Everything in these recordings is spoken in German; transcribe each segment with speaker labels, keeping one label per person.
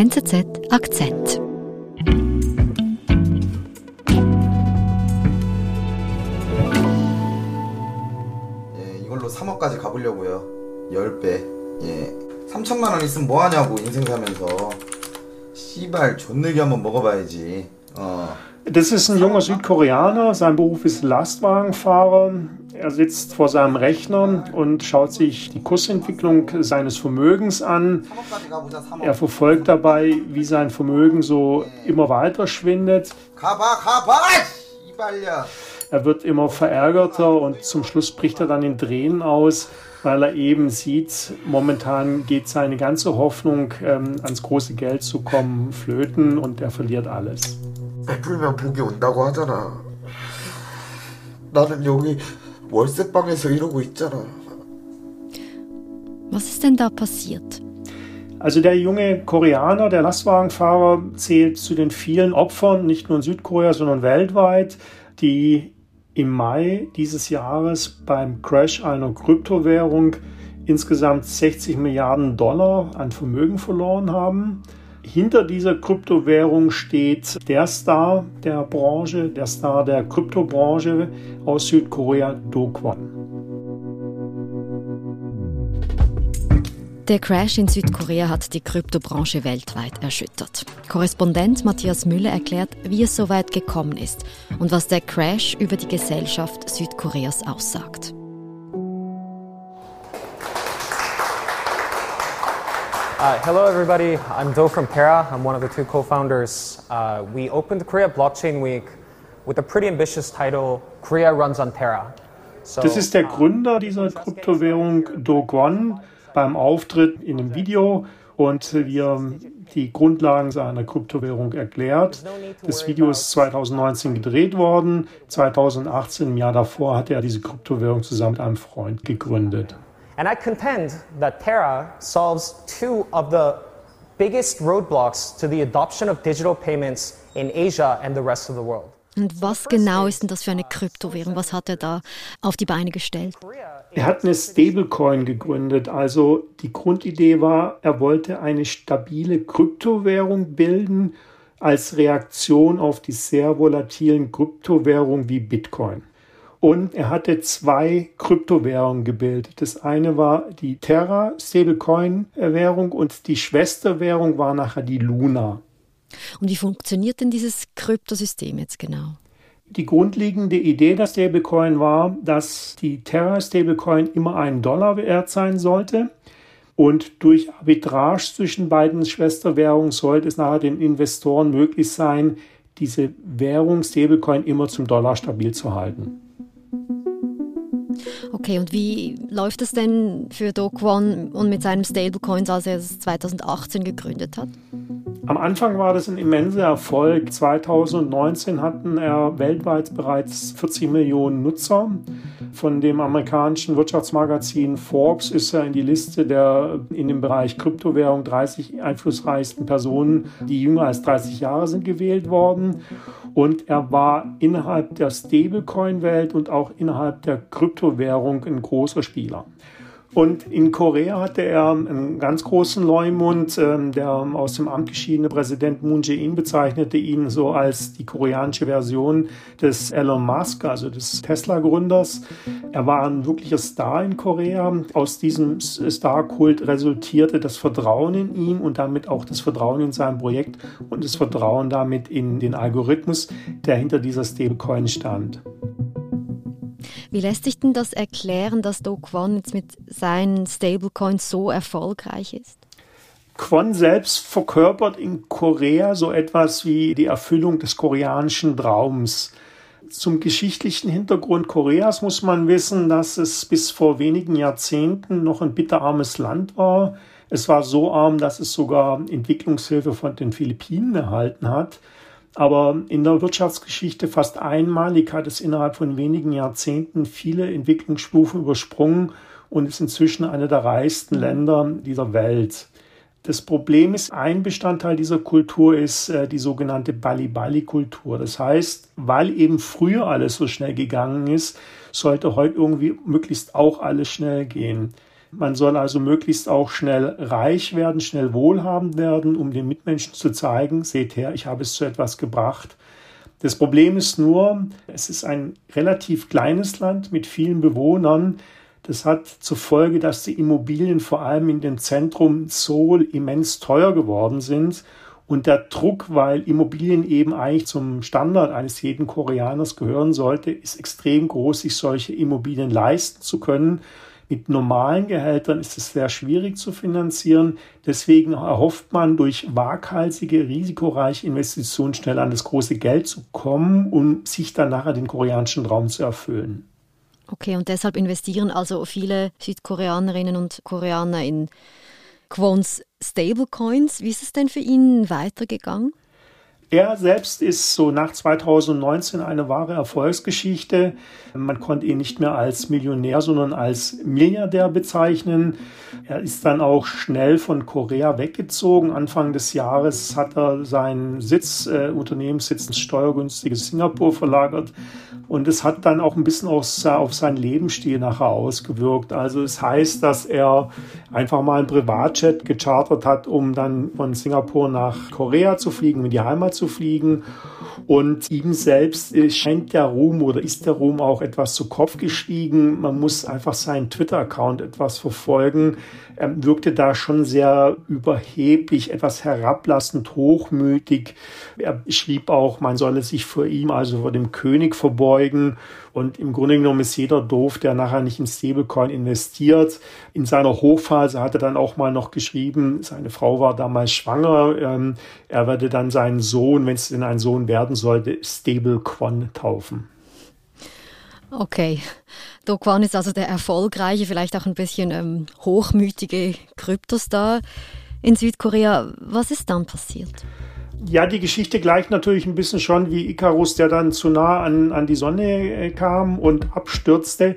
Speaker 1: NZZ Akzent.
Speaker 2: 예, 이걸로 3억까지 가보려고요. 10배. 예. 3천만 원 있으면 뭐 하냐고 인생 사면서. 씨발 존느기 한번 먹어봐야지. 어.
Speaker 3: Das ist ein junger Südkoreaner. Sein Beruf ist Lastwagenfahrer. Er sitzt vor seinem Rechner und schaut sich die Kursentwicklung seines Vermögens an. Er verfolgt dabei, wie sein Vermögen so immer weiter schwindet. Er wird immer verärgerter und zum Schluss bricht er dann in Tränen aus, weil er eben sieht, momentan geht seine ganze Hoffnung, ähm, ans große Geld zu kommen, flöten und er verliert alles.
Speaker 4: 베풀면 복이 온다고 하잖아. 나는 여기 월세방에서 이러고 있잖아.
Speaker 1: Was ist denn da passiert?
Speaker 3: Also der junge Koreaner, der Lastwagenfahrer, zählt zu den vielen Opfern, nicht nur in Südkorea, sondern weltweit, die im Mai dieses Jahres beim Crash einer Kryptowährung insgesamt 60 Milliarden Dollar an Vermögen verloren haben. Hinter dieser Kryptowährung steht der Star der Branche, der Star der Kryptobranche aus Südkorea, Do Kwon.
Speaker 1: Der Crash in Südkorea hat die Kryptobranche weltweit erschüttert. Korrespondent Matthias Müller erklärt, wie es so weit gekommen ist und was der Crash über die Gesellschaft Südkoreas aussagt.
Speaker 5: Uh, hello, everybody. I'm Do from Terra. I'm one of the two co-founders. Uh, we opened Korea Blockchain Week with a pretty ambitious title, Korea Runs on Terra. So,
Speaker 3: Das ist der
Speaker 5: uh,
Speaker 3: Gründer dieser Kryptowährung Do Kwon beim Auftritt in einem Video und wir haben die Grundlagen seiner Kryptowährung erklärt. Das Video ist 2019 gedreht worden. 2018, im Jahr davor, hat er diese Kryptowährung zusammen mit einem Freund gegründet.
Speaker 5: And I contend that Terra solves two of the biggest roadblocks to the adoption of digital payments in Asia and the rest of the world.
Speaker 1: Und was genau ist denn das für eine Kryptowährung? Was hat er da auf die Beine gestellt?
Speaker 3: Er hat eine Stablecoin gegründet. Also die Grundidee war, er wollte eine stabile Kryptowährung bilden als Reaktion auf die sehr volatilen Kryptowährungen wie Bitcoin. Und er hatte zwei Kryptowährungen gebildet. Das eine war die Terra Stablecoin Währung und die Schwesterwährung war nachher die Luna.
Speaker 1: Und wie funktioniert denn dieses Kryptosystem jetzt genau?
Speaker 3: Die grundlegende Idee der Stablecoin war, dass die Terra Stablecoin immer einen Dollar wert sein sollte. Und durch Arbitrage zwischen beiden Schwesterwährungen sollte es nachher den Investoren möglich sein, diese Währung Stablecoin immer zum Dollar stabil zu halten.
Speaker 1: Okay, und wie läuft es denn für Do Kwon und mit seinem Stablecoins, als er es 2018 gegründet hat?
Speaker 3: Am Anfang war das ein immenser Erfolg. 2019 hatten er weltweit bereits 40 Millionen Nutzer. Von dem amerikanischen Wirtschaftsmagazin Forbes ist er in die Liste der in dem Bereich Kryptowährung 30 einflussreichsten Personen, die jünger als 30 Jahre sind, gewählt worden. Und er war innerhalb der Stablecoin-Welt und auch innerhalb der Kryptowährung ein großer Spieler. Und in Korea hatte er einen ganz großen Leumund. Ähm, Der aus dem Amt geschiedene Präsident Moon Jae-in bezeichnete ihn so als die koreanische Version des Elon Musk, also des Tesla-Gründers. Er war ein wirklicher Star in Korea. Aus diesem Star-Kult resultierte das Vertrauen in ihn und damit auch das Vertrauen in sein Projekt und das Vertrauen damit in den Algorithmus, der hinter dieser Stablecoin stand.
Speaker 1: Wie lässt sich denn das erklären, dass Do Kwon jetzt mit seinen Stablecoins so erfolgreich ist?
Speaker 3: Kwon selbst verkörpert in Korea so etwas wie die Erfüllung des koreanischen Traums. Zum geschichtlichen Hintergrund Koreas muss man wissen, dass es bis vor wenigen Jahrzehnten noch ein bitterarmes Land war. Es war so arm, dass es sogar Entwicklungshilfe von den Philippinen erhalten hat. Aber in der Wirtschaftsgeschichte fast einmalig hat es innerhalb von wenigen Jahrzehnten viele Entwicklungsstufen übersprungen und ist inzwischen eine der reichsten Länder dieser Welt. Das Problem ist, ein Bestandteil dieser Kultur ist äh, die sogenannte Bali-Bali-Kultur. Das heißt, weil eben früher alles so schnell gegangen ist, sollte heute irgendwie möglichst auch alles schnell gehen. Man soll also möglichst auch schnell reich werden, schnell wohlhabend werden, um den Mitmenschen zu zeigen, seht her, ich habe es zu etwas gebracht. Das Problem ist nur, es ist ein relativ kleines Land mit vielen Bewohnern. Das hat zur Folge, dass die Immobilien vor allem in dem Zentrum Seoul immens teuer geworden sind. Und der Druck, weil Immobilien eben eigentlich zum Standard eines jeden Koreaners gehören sollte, ist extrem groß, sich solche Immobilien leisten zu können. Mit normalen Gehältern ist es sehr schwierig zu finanzieren. Deswegen erhofft man durch waghalsige, risikoreiche Investitionen schnell an das große Geld zu kommen, um sich dann nachher den koreanischen Traum zu erfüllen.
Speaker 1: Okay, und deshalb investieren also viele Südkoreanerinnen und Koreaner in Quons Stablecoins. Wie ist es denn für ihn weitergegangen?
Speaker 3: Er selbst ist so nach 2019 eine wahre Erfolgsgeschichte. Man konnte ihn nicht mehr als Millionär, sondern als Milliardär bezeichnen. Er ist dann auch schnell von Korea weggezogen. Anfang des Jahres hat er seinen Sitz, äh, Unternehmenssitz ins steuergünstige Singapur verlagert. Und es hat dann auch ein bisschen auf, auf seinen Lebensstil nachher ausgewirkt. Also es heißt, dass er einfach mal ein Privatjet gechartert hat, um dann von Singapur nach Korea zu fliegen, in die Heimat fliegen. Und ihm selbst scheint der Ruhm oder ist der Ruhm auch etwas zu Kopf gestiegen. Man muss einfach seinen Twitter-Account etwas verfolgen. Er wirkte da schon sehr überheblich, etwas herablassend, hochmütig. Er schrieb auch, man solle sich vor ihm, also vor dem König verbeugen. Und im Grunde genommen ist jeder doof, der nachher nicht in Stablecoin investiert. In seiner Hochphase hat er dann auch mal noch geschrieben, seine Frau war damals schwanger. Ähm, er werde dann seinen Sohn, wenn es denn ein Sohn werden sollte, Stablecoin taufen.
Speaker 1: Okay. Do Kwon ist also der erfolgreiche, vielleicht auch ein bisschen ähm, hochmütige Kryptostar in Südkorea. Was ist dann passiert?
Speaker 3: Ja, die Geschichte gleicht natürlich ein bisschen schon wie Icarus, der dann zu nah an, an die Sonne äh, kam und abstürzte.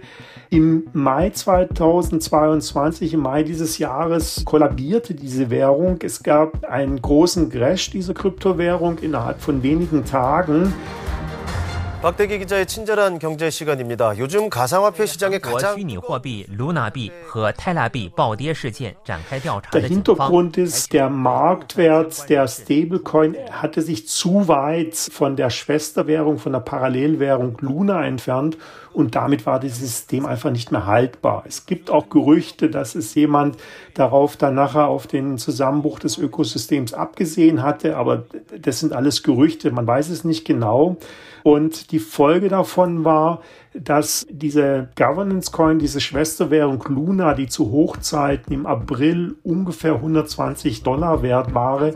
Speaker 3: Im Mai 2022, im Mai dieses Jahres, kollabierte diese Währung. Es gab einen großen Crash dieser Kryptowährung innerhalb von wenigen Tagen.
Speaker 6: 박대기 기자의 친절한 경제 시간입니다. 요즘 가상화폐 시장의 가장
Speaker 7: 虚拟货币 Luna 币和泰拉币暴跌事件展开调查
Speaker 3: Der
Speaker 7: 的警方
Speaker 3: Hintergrund ist, der Marktwert der Stablecoin hatte sich zu weit von der Schwesterwährung, von der Parallelwährung Luna entfernt und damit war dieses System einfach nicht mehr haltbar. Es gibt auch Gerüchte, dass es jemand darauf dann nachher auf den Zusammenbruch des Ökosystems abgesehen hatte, aber das sind alles Gerüchte, man weiß es nicht genau. Und die Folge davon war, dass diese Governance Coin, diese Schwesterwährung Luna, die zu Hochzeiten im April ungefähr 120 Dollar wert war,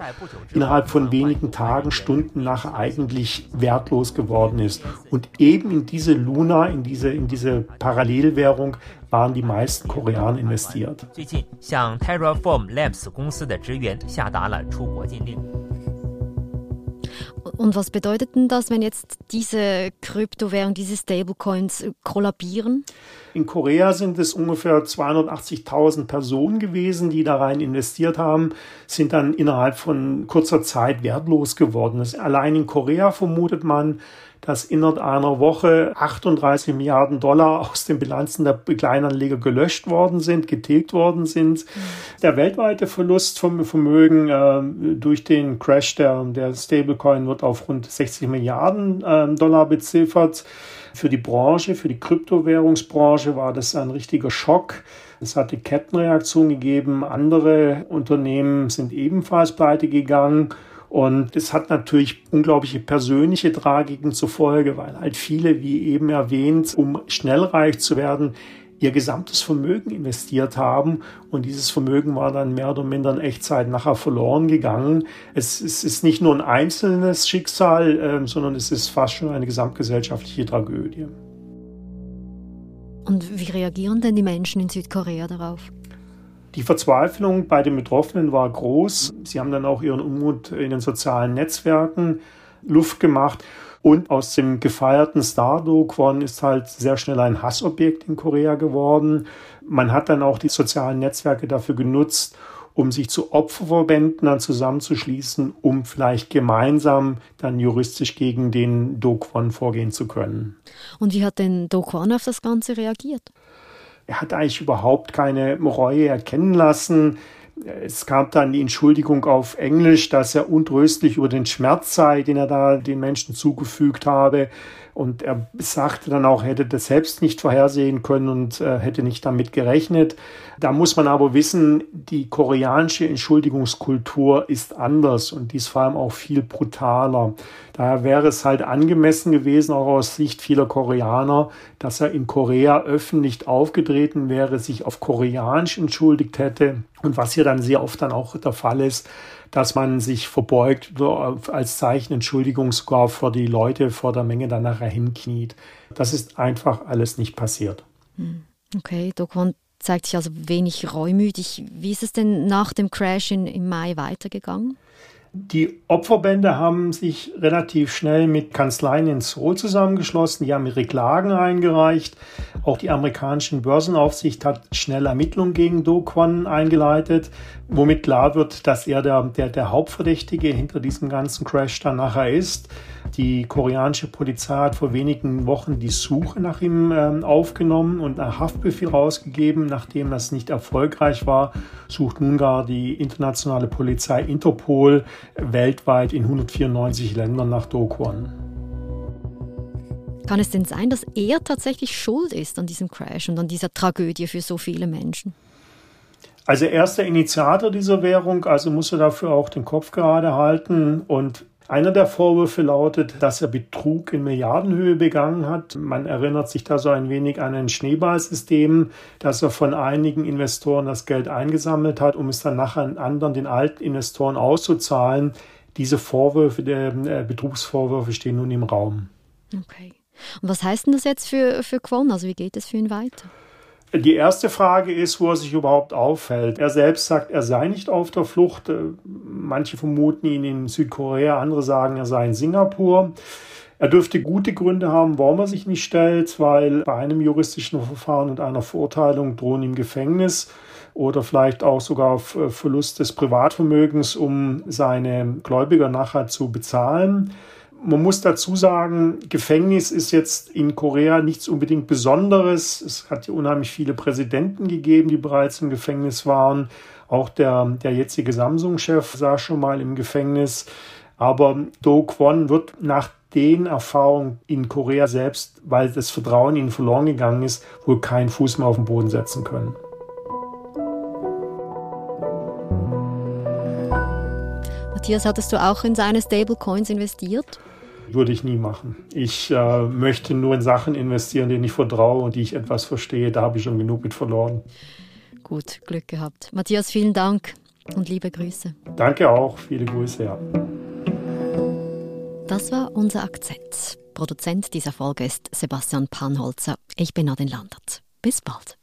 Speaker 3: innerhalb von wenigen Tagen, Stunden nachher eigentlich wertlos geworden ist. Und eben in diese Luna, in diese, in diese Parallelwährung waren die meisten Koreaner investiert.
Speaker 1: Und was bedeutet denn das, wenn jetzt diese Kryptowährung, diese Stablecoins äh, kollabieren?
Speaker 3: In Korea sind es ungefähr 280.000 Personen gewesen, die da rein investiert haben, sind dann innerhalb von kurzer Zeit wertlos geworden. Allein in Korea vermutet man, dass innerhalb einer Woche 38 Milliarden Dollar aus den Bilanzen der Kleinanleger gelöscht worden sind, getilgt worden sind. Der weltweite Verlust vom Vermögen äh, durch den Crash der, der Stablecoin wird auf rund 60 Milliarden äh, Dollar beziffert. Für die Branche, für die Kryptowährungsbranche war das ein richtiger Schock. Es hatte Kettenreaktionen gegeben. Andere Unternehmen sind ebenfalls pleite gegangen. Und es hat natürlich unglaubliche persönliche Tragiken zur Folge, weil halt viele, wie eben erwähnt, um schnell reich zu werden, ihr gesamtes Vermögen investiert haben und dieses Vermögen war dann mehr oder minder in Echtzeit nachher verloren gegangen. Es, es ist nicht nur ein einzelnes Schicksal, äh, sondern es ist fast schon eine gesamtgesellschaftliche Tragödie.
Speaker 1: Und wie reagieren denn die Menschen in Südkorea darauf?
Speaker 3: Die Verzweiflung bei den Betroffenen war groß. Sie haben dann auch ihren Unmut in den sozialen Netzwerken Luft gemacht. Und aus dem gefeierten Star Do Kwon ist halt sehr schnell ein Hassobjekt in Korea geworden. Man hat dann auch die sozialen Netzwerke dafür genutzt, um sich zu Opferverbänden dann zusammenzuschließen, um vielleicht gemeinsam dann juristisch gegen den Do Kwon vorgehen zu können.
Speaker 1: Und wie hat denn Do Kwon auf das Ganze reagiert?
Speaker 3: Er hat eigentlich überhaupt keine Reue erkennen lassen. Es gab dann die Entschuldigung auf Englisch, dass er untröstlich über den Schmerz sei, den er da den Menschen zugefügt habe. Und er sagte dann auch, er hätte das selbst nicht vorhersehen können und äh, hätte nicht damit gerechnet. Da muss man aber wissen, die koreanische Entschuldigungskultur ist anders und die ist vor allem auch viel brutaler. Daher wäre es halt angemessen gewesen, auch aus Sicht vieler Koreaner, dass er in Korea öffentlich aufgetreten wäre, sich auf Koreanisch entschuldigt hätte. Und was hier dann sehr oft dann auch der Fall ist, dass man sich verbeugt als Zeichen Entschuldigung sogar vor die Leute vor der Menge dann nachher hinkniet. Das ist einfach alles nicht passiert.
Speaker 1: Hm. Okay, Dokwon zeigt sich also wenig reumütig. Wie ist es denn nach dem Crash in, im Mai weitergegangen?
Speaker 3: Die Opferbände haben sich relativ schnell mit Kanzleien in Seoul zusammengeschlossen. Die haben ihre Klagen eingereicht. Auch die amerikanische Börsenaufsicht hat schnell Ermittlungen gegen Do Kwon eingeleitet, womit klar wird, dass er der, der, der Hauptverdächtige hinter diesem ganzen Crash dann nachher ist. Die koreanische Polizei hat vor wenigen Wochen die Suche nach ihm äh, aufgenommen und einen Haftbefehl rausgegeben. Nachdem das nicht erfolgreich war, sucht nun gar die internationale Polizei Interpol weltweit in 194 Ländern nach Do Kwon.
Speaker 1: Kann es denn sein, dass er tatsächlich schuld ist an diesem Crash und an dieser Tragödie für so viele Menschen?
Speaker 3: Also er ist der Initiator dieser Währung, also muss er dafür auch den Kopf gerade halten. Und einer der Vorwürfe lautet, dass er Betrug in Milliardenhöhe begangen hat. Man erinnert sich da so ein wenig an ein Schneeballsystem, dass er von einigen Investoren das Geld eingesammelt hat, um es dann nachher an anderen, den alten Investoren auszuzahlen. Diese Vorwürfe, der äh, Betrugsvorwürfe stehen nun im Raum.
Speaker 1: Okay. Und was heißt denn das jetzt für, für Kwon? Also wie geht es für ihn weiter?
Speaker 3: Die erste Frage ist, wo er sich überhaupt aufhält. Er selbst sagt, er sei nicht auf der Flucht. Äh, manche vermuten ihn in Südkorea, andere sagen, er sei in Singapur. Er dürfte gute Gründe haben, warum er sich nicht stellt, weil bei einem juristischen Verfahren und einer Verurteilung drohen ihm Gefängnis oder vielleicht auch sogar Verlust des Privatvermögens, um seine Gläubiger nachher zu bezahlen. Man muss dazu sagen, Gefängnis ist jetzt in Korea nichts unbedingt Besonderes. Es hat ja unheimlich viele Präsidenten gegeben, die bereits im Gefängnis waren. Auch der, der jetzige Samsung-Chef saß schon mal im Gefängnis. Aber Do Kwon wird nach den Erfahrungen in Korea selbst, weil das Vertrauen ihnen verloren gegangen ist, wohl keinen Fuß mehr auf den Boden setzen können.
Speaker 1: Matthias, hattest du auch in seine Stablecoins investiert?
Speaker 3: Würde ich nie machen. Ich äh, möchte nur in Sachen investieren, denen ich vertraue und die ich etwas verstehe. Da habe ich schon genug mit verloren.
Speaker 1: Gut, Glück gehabt. Matthias, vielen Dank und liebe Grüße.
Speaker 3: Danke auch, viele Grüße, ja.
Speaker 1: Das war unser Akzent. Produzent dieser Folge ist Sebastian Panholzer. Ich bin Nadine Landert. Bis bald.